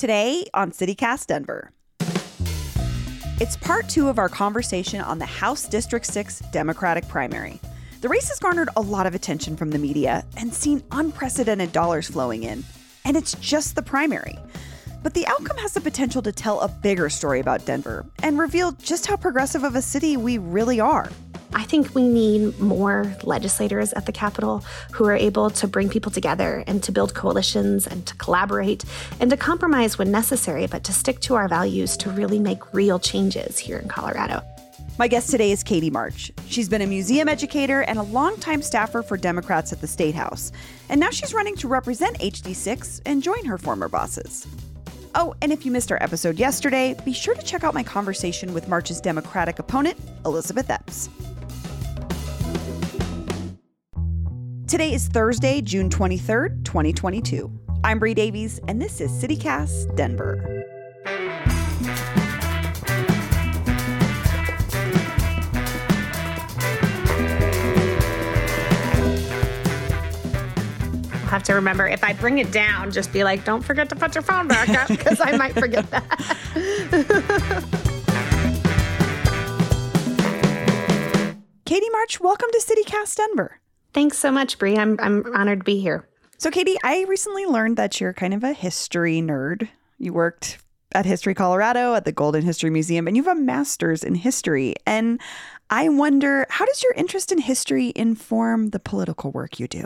Today on CityCast Denver. It's part two of our conversation on the House District 6 Democratic primary. The race has garnered a lot of attention from the media and seen unprecedented dollars flowing in. And it's just the primary. But the outcome has the potential to tell a bigger story about Denver and reveal just how progressive of a city we really are. I think we need more legislators at the Capitol who are able to bring people together and to build coalitions and to collaborate and to compromise when necessary, but to stick to our values to really make real changes here in Colorado. My guest today is Katie March. She's been a museum educator and a longtime staffer for Democrats at the State House. And now she's running to represent HD6 and join her former bosses. Oh, and if you missed our episode yesterday, be sure to check out my conversation with March's Democratic opponent, Elizabeth Epps. Today is Thursday, June 23rd, 2022. I'm Bree Davies, and this is CityCast Denver. I'll have to remember if I bring it down, just be like, don't forget to put your phone back up because I might forget that. Katie March, welcome to CityCast Denver. Thanks so much, Bree. I'm I'm honored to be here. So, Katie, I recently learned that you're kind of a history nerd. You worked at History Colorado at the Golden History Museum, and you have a master's in history. And I wonder, how does your interest in history inform the political work you do?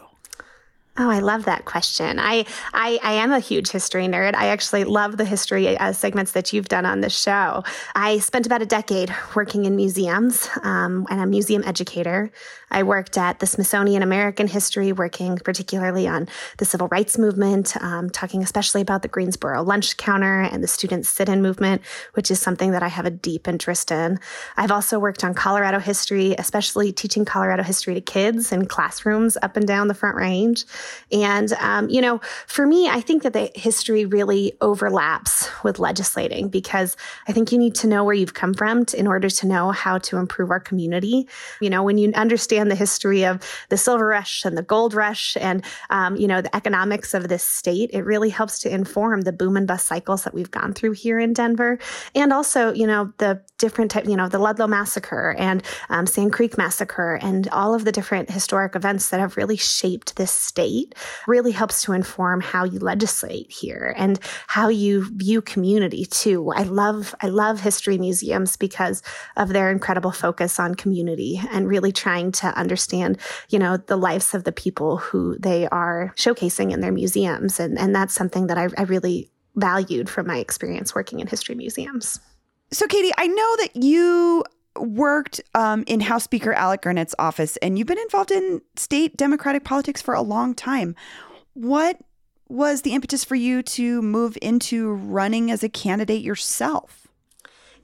Oh, I love that question. I, I, I am a huge history nerd. I actually love the history uh, segments that you've done on this show. I spent about a decade working in museums, um, and a museum educator. I worked at the Smithsonian American History, working particularly on the civil rights movement, um, talking especially about the Greensboro lunch counter and the student sit-in movement, which is something that I have a deep interest in. I've also worked on Colorado history, especially teaching Colorado history to kids in classrooms up and down the Front Range. And, um, you know, for me, I think that the history really overlaps with legislating because I think you need to know where you've come from to, in order to know how to improve our community. You know, when you understand the history of the silver rush and the gold rush and, um, you know, the economics of this state, it really helps to inform the boom and bust cycles that we've gone through here in Denver. And also, you know, the different type, you know, the Ludlow Massacre and um, Sand Creek Massacre and all of the different historic events that have really shaped this state state really helps to inform how you legislate here and how you view community too. I love, I love history museums because of their incredible focus on community and really trying to understand, you know, the lives of the people who they are showcasing in their museums. And, and that's something that I, I really valued from my experience working in history museums. So, Katie, I know that you worked um, in House Speaker Alec Garnett's office, and you've been involved in state Democratic politics for a long time. What was the impetus for you to move into running as a candidate yourself?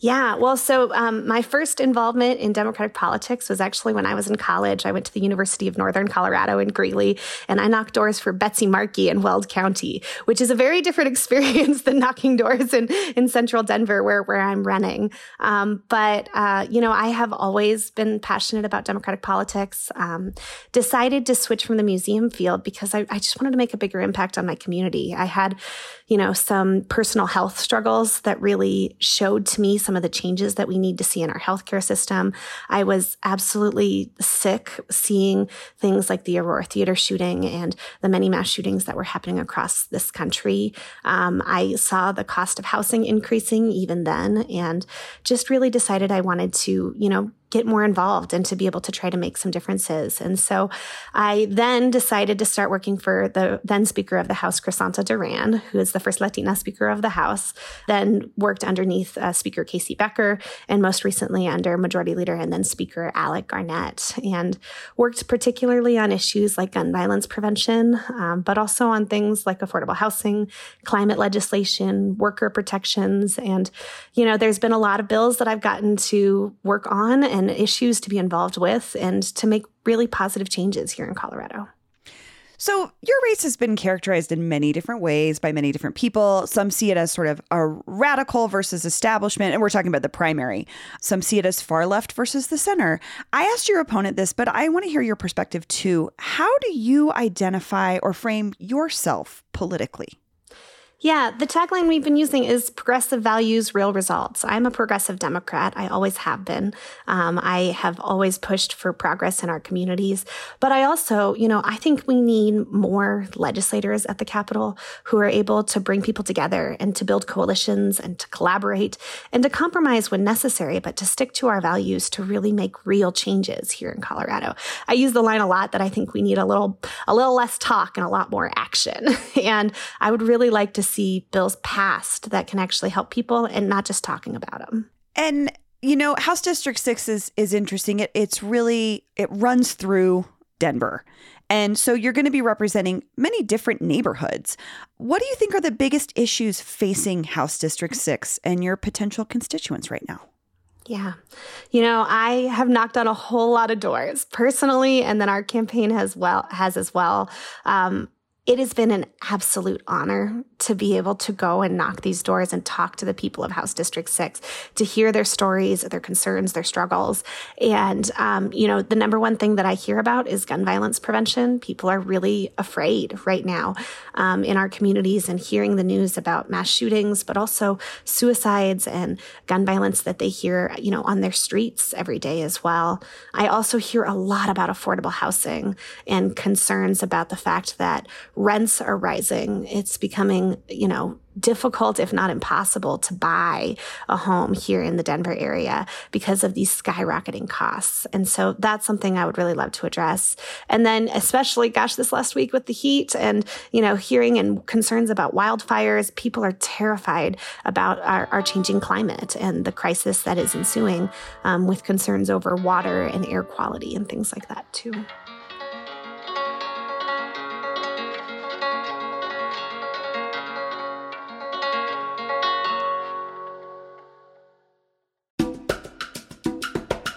Yeah, well, so um, my first involvement in Democratic politics was actually when I was in college. I went to the University of Northern Colorado in Greeley, and I knocked doors for Betsy Markey in Weld County, which is a very different experience than knocking doors in, in central Denver, where, where I'm running. Um, but, uh, you know, I have always been passionate about Democratic politics. Um, decided to switch from the museum field because I, I just wanted to make a bigger impact on my community. I had, you know, some personal health struggles that really showed to me some some of the changes that we need to see in our healthcare system. I was absolutely sick seeing things like the Aurora Theater shooting and the many mass shootings that were happening across this country. Um, I saw the cost of housing increasing even then and just really decided I wanted to, you know, get more involved and to be able to try to make some differences. And so I then decided to start working for the then Speaker of the House, Crisanta Duran, who is the first Latina Speaker of the House, then worked underneath uh, Speaker KC Becker, and most recently under Majority Leader and then Speaker Alec Garnett, and worked particularly on issues like gun violence prevention, um, but also on things like affordable housing, climate legislation, worker protections. And, you know, there's been a lot of bills that I've gotten to work on and and issues to be involved with and to make really positive changes here in Colorado. So, your race has been characterized in many different ways by many different people. Some see it as sort of a radical versus establishment, and we're talking about the primary. Some see it as far left versus the center. I asked your opponent this, but I want to hear your perspective too. How do you identify or frame yourself politically? Yeah, the tagline we've been using is progressive values, real results. I'm a progressive Democrat. I always have been. Um, I have always pushed for progress in our communities. But I also, you know, I think we need more legislators at the Capitol who are able to bring people together and to build coalitions and to collaborate and to compromise when necessary, but to stick to our values to really make real changes here in Colorado. I use the line a lot that I think we need a little, a little less talk and a lot more action. and I would really like to see bills passed that can actually help people and not just talking about them. And you know, House District 6 is is interesting. It it's really it runs through Denver. And so you're going to be representing many different neighborhoods. What do you think are the biggest issues facing House District 6 and your potential constituents right now? Yeah. You know, I have knocked on a whole lot of doors personally, and then our campaign has well has as well. Um, it has been an absolute honor to be able to go and knock these doors and talk to the people of House District 6, to hear their stories, their concerns, their struggles. And, um, you know, the number one thing that I hear about is gun violence prevention. People are really afraid right now um, in our communities and hearing the news about mass shootings, but also suicides and gun violence that they hear, you know, on their streets every day as well. I also hear a lot about affordable housing and concerns about the fact that rents are rising. It's becoming, you know, difficult, if not impossible, to buy a home here in the Denver area because of these skyrocketing costs. And so that's something I would really love to address. And then, especially, gosh, this last week with the heat and, you know, hearing and concerns about wildfires, people are terrified about our, our changing climate and the crisis that is ensuing um, with concerns over water and air quality and things like that, too.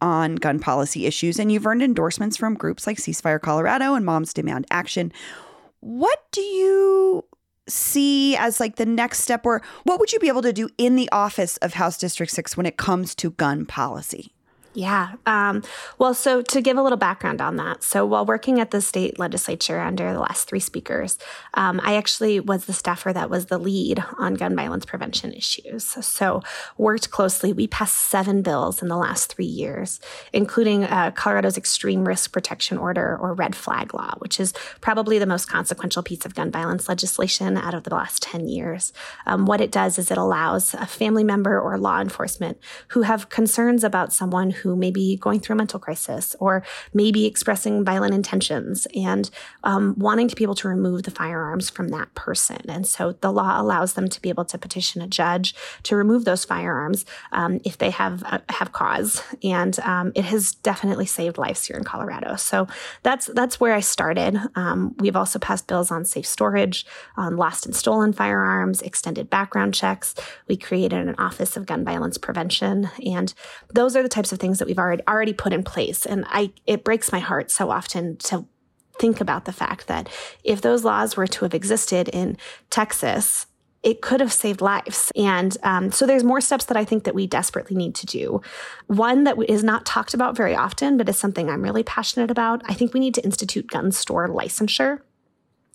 on gun policy issues, and you've earned endorsements from groups like Ceasefire Colorado and Moms Demand Action. What do you see as like the next step, or what would you be able to do in the office of House District 6 when it comes to gun policy? Yeah. Um, well, so to give a little background on that, so while working at the state legislature under the last three speakers, um, I actually was the staffer that was the lead on gun violence prevention issues. So worked closely. We passed seven bills in the last three years, including uh, Colorado's extreme risk protection order or red flag law, which is probably the most consequential piece of gun violence legislation out of the last 10 years. Um, what it does is it allows a family member or law enforcement who have concerns about someone who may be going through a mental crisis or maybe expressing violent intentions and um, wanting to be able to remove the firearms from that person. And so the law allows them to be able to petition a judge to remove those firearms um, if they have uh, have cause. And um, it has definitely saved lives here in Colorado. So that's that's where I started. Um, we've also passed bills on safe storage, on lost and stolen firearms, extended background checks. We created an office of gun violence prevention, and those are the types of things things that we've already already put in place. And I it breaks my heart so often to think about the fact that if those laws were to have existed in Texas, it could have saved lives. And um, so there's more steps that I think that we desperately need to do. One that is not talked about very often, but is something I'm really passionate about. I think we need to institute gun store licensure.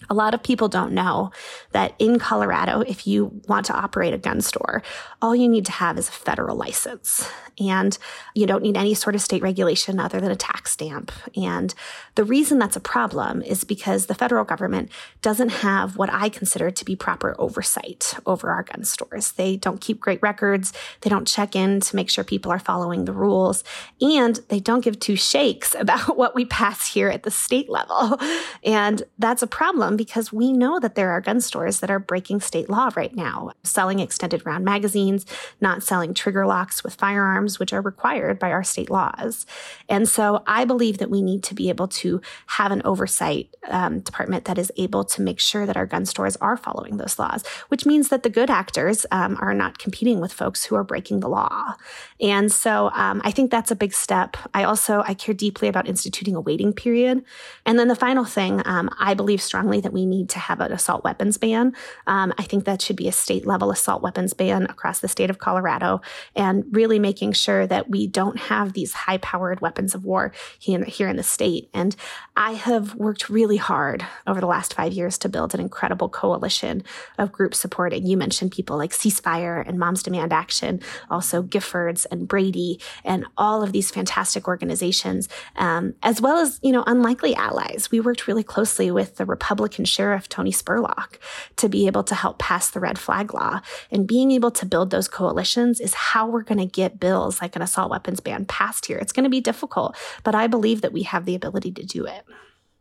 A lot of people don't know that in Colorado, if you want to operate a gun store, all you need to have is a federal license. And you don't need any sort of state regulation other than a tax stamp. And the reason that's a problem is because the federal government doesn't have what I consider to be proper oversight over our gun stores. They don't keep great records. They don't check in to make sure people are following the rules. And they don't give two shakes about what we pass here at the state level. And that's a problem because we know that there are gun stores that are breaking state law right now, selling extended round magazines, not selling trigger locks with firearms, which are required by our state laws. And so I believe that we need to be able to have an oversight um, department that is able to make sure that our gun stores are following those laws, which means that the good actors um, are not competing with folks who are breaking the law. And so um, I think that's a big step. I also I care deeply about instituting a waiting period. And then the final thing, um, I believe strongly that we need to have an assault weapons ban. Um, I think that should be a state level assault weapons ban across the state of Colorado and really making sure that we don't have these high powered weapons of war here, in the state. And I have worked really hard over the last five years to build an incredible coalition of groups supporting. You mentioned people like Ceasefire and Moms Demand Action, also Giffords and Brady, and all of these fantastic organizations, um, as well as, you know, unlikely allies. We worked really closely with the Republican Republican Sheriff Tony Spurlock to be able to help pass the red flag law. And being able to build those coalitions is how we're going to get bills like an assault weapons ban passed here. It's going to be difficult, but I believe that we have the ability to do it.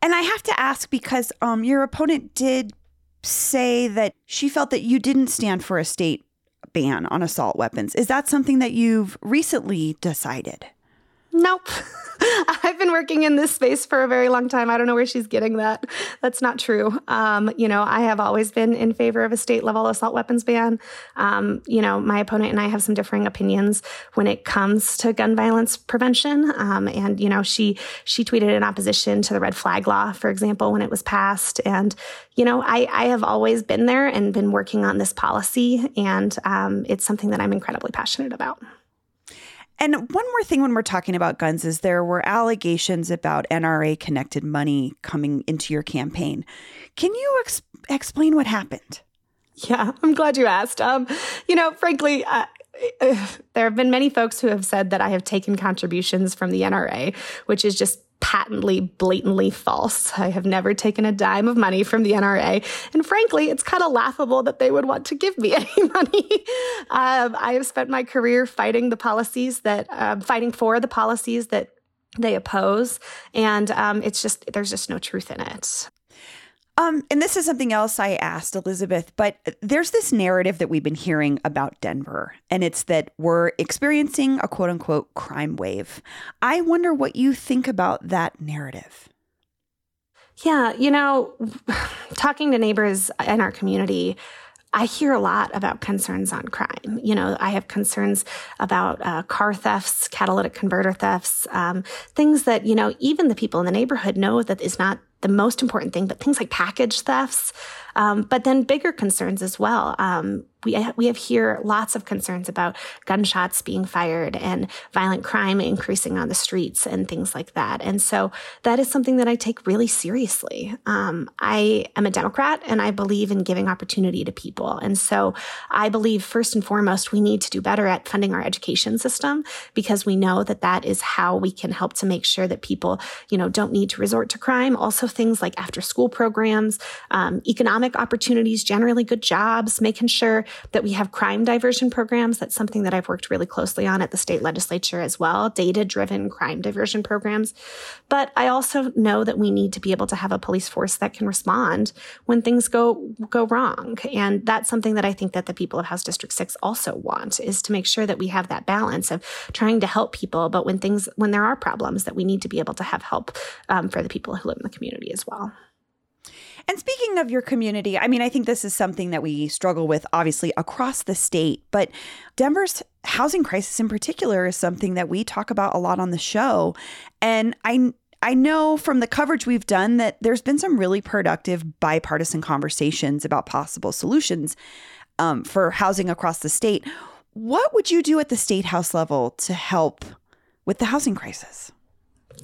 And I have to ask because um, your opponent did say that she felt that you didn't stand for a state ban on assault weapons. Is that something that you've recently decided? Nope. I've been working in this space for a very long time. I don't know where she's getting that. That's not true. Um, you know, I have always been in favor of a state level assault weapons ban. Um, you know, my opponent and I have some differing opinions when it comes to gun violence prevention. Um, and you know, she she tweeted in opposition to the red flag law, for example, when it was passed. And you know, I I have always been there and been working on this policy, and um, it's something that I'm incredibly passionate about. And one more thing when we're talking about guns is there were allegations about NRA connected money coming into your campaign. Can you ex- explain what happened? Yeah, I'm glad you asked. Um, you know, frankly, uh, there have been many folks who have said that I have taken contributions from the NRA, which is just patently, blatantly false. I have never taken a dime of money from the NRA. And frankly, it's kind of laughable that they would want to give me any money. Um, I have spent my career fighting the policies that, uh, fighting for the policies that they oppose. And um, it's just, there's just no truth in it. Um, and this is something else I asked Elizabeth, but there's this narrative that we've been hearing about Denver, and it's that we're experiencing a quote unquote crime wave. I wonder what you think about that narrative. Yeah, you know, talking to neighbors in our community, I hear a lot about concerns on crime. You know, I have concerns about uh, car thefts, catalytic converter thefts, um, things that, you know, even the people in the neighborhood know that is not the most important thing, but things like package thefts, um, but then bigger concerns as well. Um, we, we have here lots of concerns about gunshots being fired and violent crime increasing on the streets and things like that. And so that is something that I take really seriously. Um, I am a Democrat and I believe in giving opportunity to people. And so I believe first and foremost, we need to do better at funding our education system because we know that that is how we can help to make sure that people, you know, don't need to resort to crime. Also things like after school programs, um, economic opportunities, generally good jobs, making sure that we have crime diversion programs. That's something that I've worked really closely on at the state legislature as well, data driven crime diversion programs. But I also know that we need to be able to have a police force that can respond when things go, go wrong. And that's something that I think that the people of House District 6 also want is to make sure that we have that balance of trying to help people. But when things, when there are problems that we need to be able to have help um, for the people who live in the community as well. And speaking of your community, I mean, I think this is something that we struggle with, obviously, across the state. But Denver's housing crisis in particular is something that we talk about a lot on the show. And I I know from the coverage we've done that there's been some really productive bipartisan conversations about possible solutions um, for housing across the state. What would you do at the state house level to help with the housing crisis?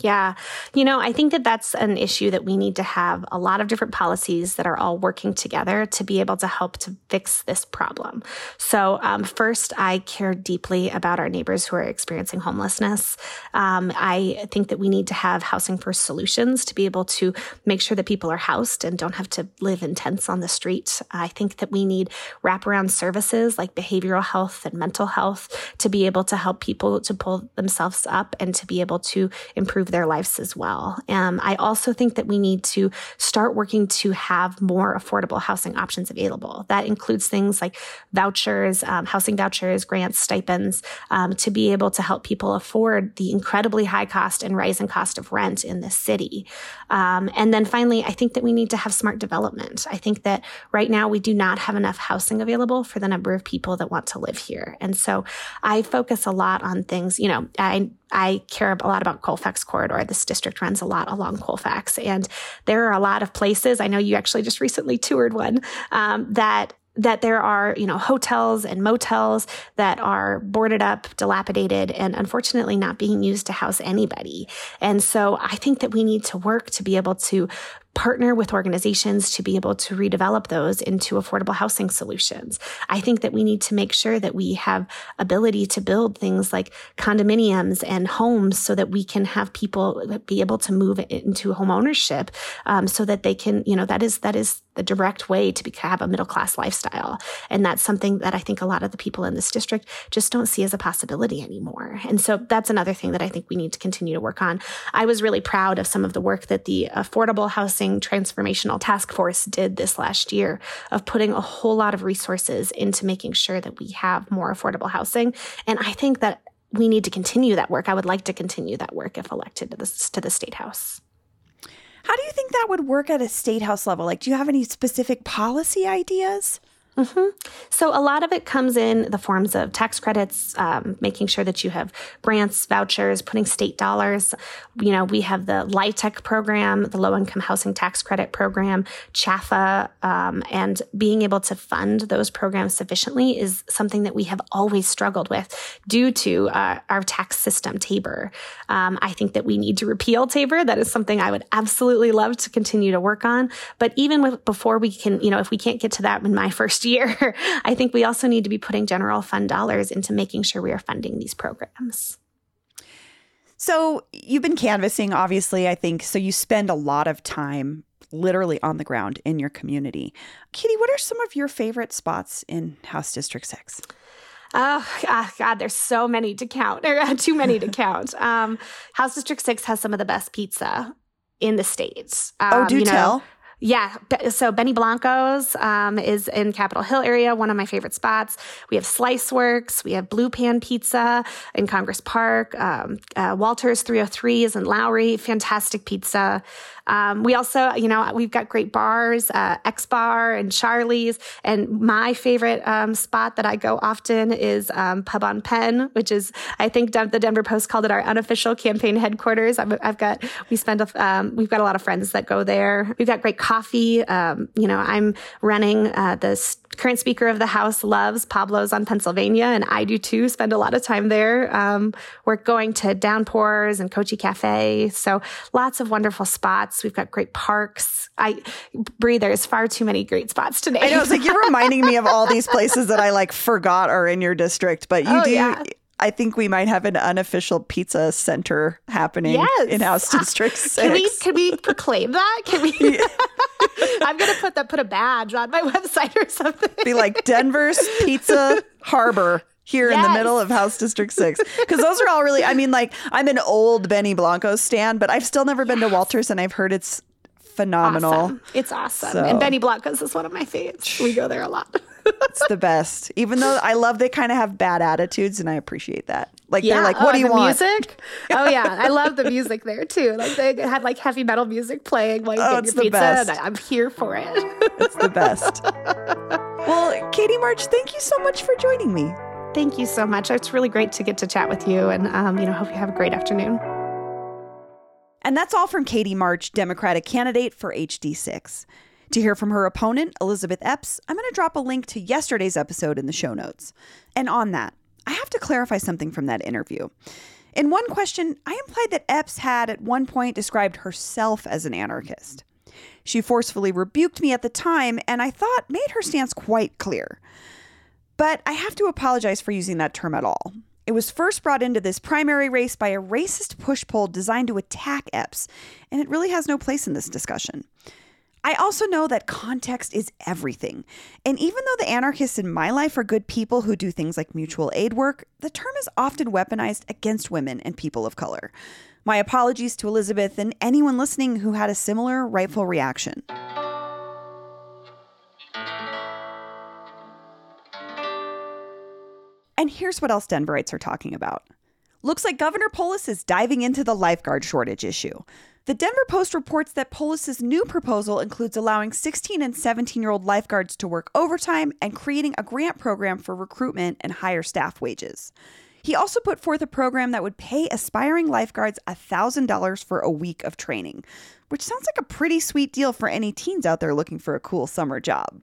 Yeah. You know, I think that that's an issue that we need to have a lot of different policies that are all working together to be able to help to fix this problem. So, um, first, I care deeply about our neighbors who are experiencing homelessness. Um, I think that we need to have housing first solutions to be able to make sure that people are housed and don't have to live in tents on the street. I think that we need wraparound services like behavioral health and mental health to be able to help people to pull themselves up and to be able to improve their lives as well. Um, I also think that we need to start working to have more affordable housing options available. That includes things like vouchers, um, housing vouchers, grants, stipends, um, to be able to help people afford the incredibly high cost and rising cost of rent in this city. Um, and then finally, I think that we need to have smart development. I think that right now we do not have enough housing available for the number of people that want to live here. And so I focus a lot on things, you know, I I care a lot about Colfax corridor. This district runs a lot along Colfax, and there are a lot of places. I know you actually just recently toured one um, that that there are, you know, hotels and motels that are boarded up, dilapidated, and unfortunately not being used to house anybody. And so I think that we need to work to be able to partner with organizations to be able to redevelop those into affordable housing solutions. I think that we need to make sure that we have ability to build things like condominiums and homes so that we can have people be able to move into home ownership um, so that they can, you know, that is, that is the direct way to be, have a middle class lifestyle. And that's something that I think a lot of the people in this district just don't see as a possibility anymore. And so that's another thing that I think we need to continue to work on. I was really proud of some of the work that the Affordable Housing Transformational Task Force did this last year of putting a whole lot of resources into making sure that we have more affordable housing. And I think that we need to continue that work. I would like to continue that work if elected to the, to the state house. How do you think that would work at a state house level? Like, do you have any specific policy ideas? Mm-hmm. So a lot of it comes in the forms of tax credits, um, making sure that you have grants, vouchers, putting state dollars. You know, we have the LIHTC program, the Low Income Housing Tax Credit Program, CHFA, um, and being able to fund those programs sufficiently is something that we have always struggled with due to uh, our tax system, Tabor. Um, I think that we need to repeal Tabor. That is something I would absolutely love to continue to work on. But even with, before we can, you know, if we can't get to that in my first year, I think we also need to be putting general fund dollars into making sure we are funding these programs. So you've been canvassing, obviously, I think. So you spend a lot of time literally on the ground in your community. Katie, what are some of your favorite spots in House District 6? Oh, oh, God, there's so many to count. or too many to count. Um, House District 6 has some of the best pizza in the States. Um, oh, do you know, tell. Yeah. So Benny Blanco's um, is in Capitol Hill area, one of my favorite spots. We have Slice Works. We have Blue Pan Pizza in Congress Park. Um, uh, Walter's 303 is in Lowry. Fantastic pizza. Um, we also, you know, we've got great bars, uh, X Bar and Charlie's. And my favorite um, spot that I go often is um, Pub on Penn, which is, I think the Denver Post called it our unofficial campaign headquarters. I've, I've got, we spend, a, um, we've got a lot of friends that go there. We've got great coffee. Um, you know, I'm running uh, the current Speaker of the House loves Pablo's on Pennsylvania, and I do too. Spend a lot of time there. Um, we're going to Downpours and Kochi Cafe, so lots of wonderful spots. We've got great parks. I breathe. There's far too many great spots today. I know. It's like you're reminding me of all these places that I like forgot are in your district, but you oh, do. Yeah. I think we might have an unofficial pizza center happening yes. in House District Six. Can we can we proclaim that? Can we? Yeah. I'm gonna put that put a badge on my website or something. Be like Denver's Pizza Harbor here yes. in the middle of House District 6. Because those are all really, I mean, like, I'm an old Benny Blanco stand, but I've still never yes. been to Walters and I've heard it's phenomenal. Awesome. It's awesome. So. And Benny Blanco's is one of my favorites. We go there a lot. It's the best. Even though I love they kind of have bad attitudes, and I appreciate that. Like yeah. they're like, "What oh, do you the want?" Music? oh yeah, I love the music there too. Like they had like heavy metal music playing while you oh, get your pizza, best. and I'm here for it. it's the best. Well, Katie March, thank you so much for joining me. Thank you so much. It's really great to get to chat with you, and um, you know, hope you have a great afternoon. And that's all from Katie March, Democratic candidate for HD6. To hear from her opponent, Elizabeth Epps, I'm going to drop a link to yesterday's episode in the show notes. And on that, I have to clarify something from that interview. In one question, I implied that Epps had at one point described herself as an anarchist. She forcefully rebuked me at the time, and I thought made her stance quite clear. But I have to apologize for using that term at all. It was first brought into this primary race by a racist push poll designed to attack Epps, and it really has no place in this discussion. I also know that context is everything. And even though the anarchists in my life are good people who do things like mutual aid work, the term is often weaponized against women and people of color. My apologies to Elizabeth and anyone listening who had a similar rightful reaction. And here's what else Denverites are talking about. Looks like Governor Polis is diving into the lifeguard shortage issue. The Denver Post reports that Polis's new proposal includes allowing 16 and 17 year old lifeguards to work overtime and creating a grant program for recruitment and higher staff wages. He also put forth a program that would pay aspiring lifeguards $1,000 for a week of training, which sounds like a pretty sweet deal for any teens out there looking for a cool summer job.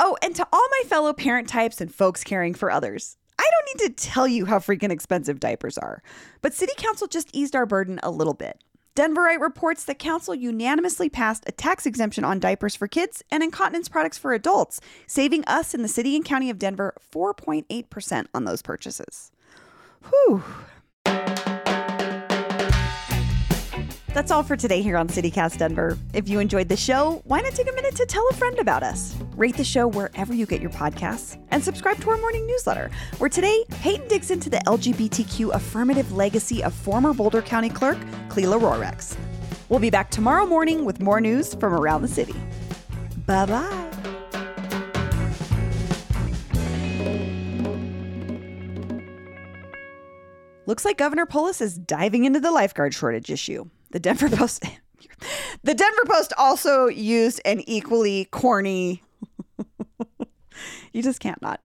Oh, and to all my fellow parent types and folks caring for others, I don't need to tell you how freaking expensive diapers are, but City Council just eased our burden a little bit. Denverite reports that council unanimously passed a tax exemption on diapers for kids and incontinence products for adults, saving us in the city and county of Denver 4.8% on those purchases. Whew. That's all for today here on CityCast Denver. If you enjoyed the show, why not take a minute to tell a friend about us? Rate the show wherever you get your podcasts and subscribe to our morning newsletter, where today Peyton digs into the LGBTQ affirmative legacy of former Boulder County Clerk Clela Rorex. We'll be back tomorrow morning with more news from around the city. Bye bye. Looks like Governor Polis is diving into the lifeguard shortage issue. The Denver Post The Denver Post also used an equally corny You just can't not.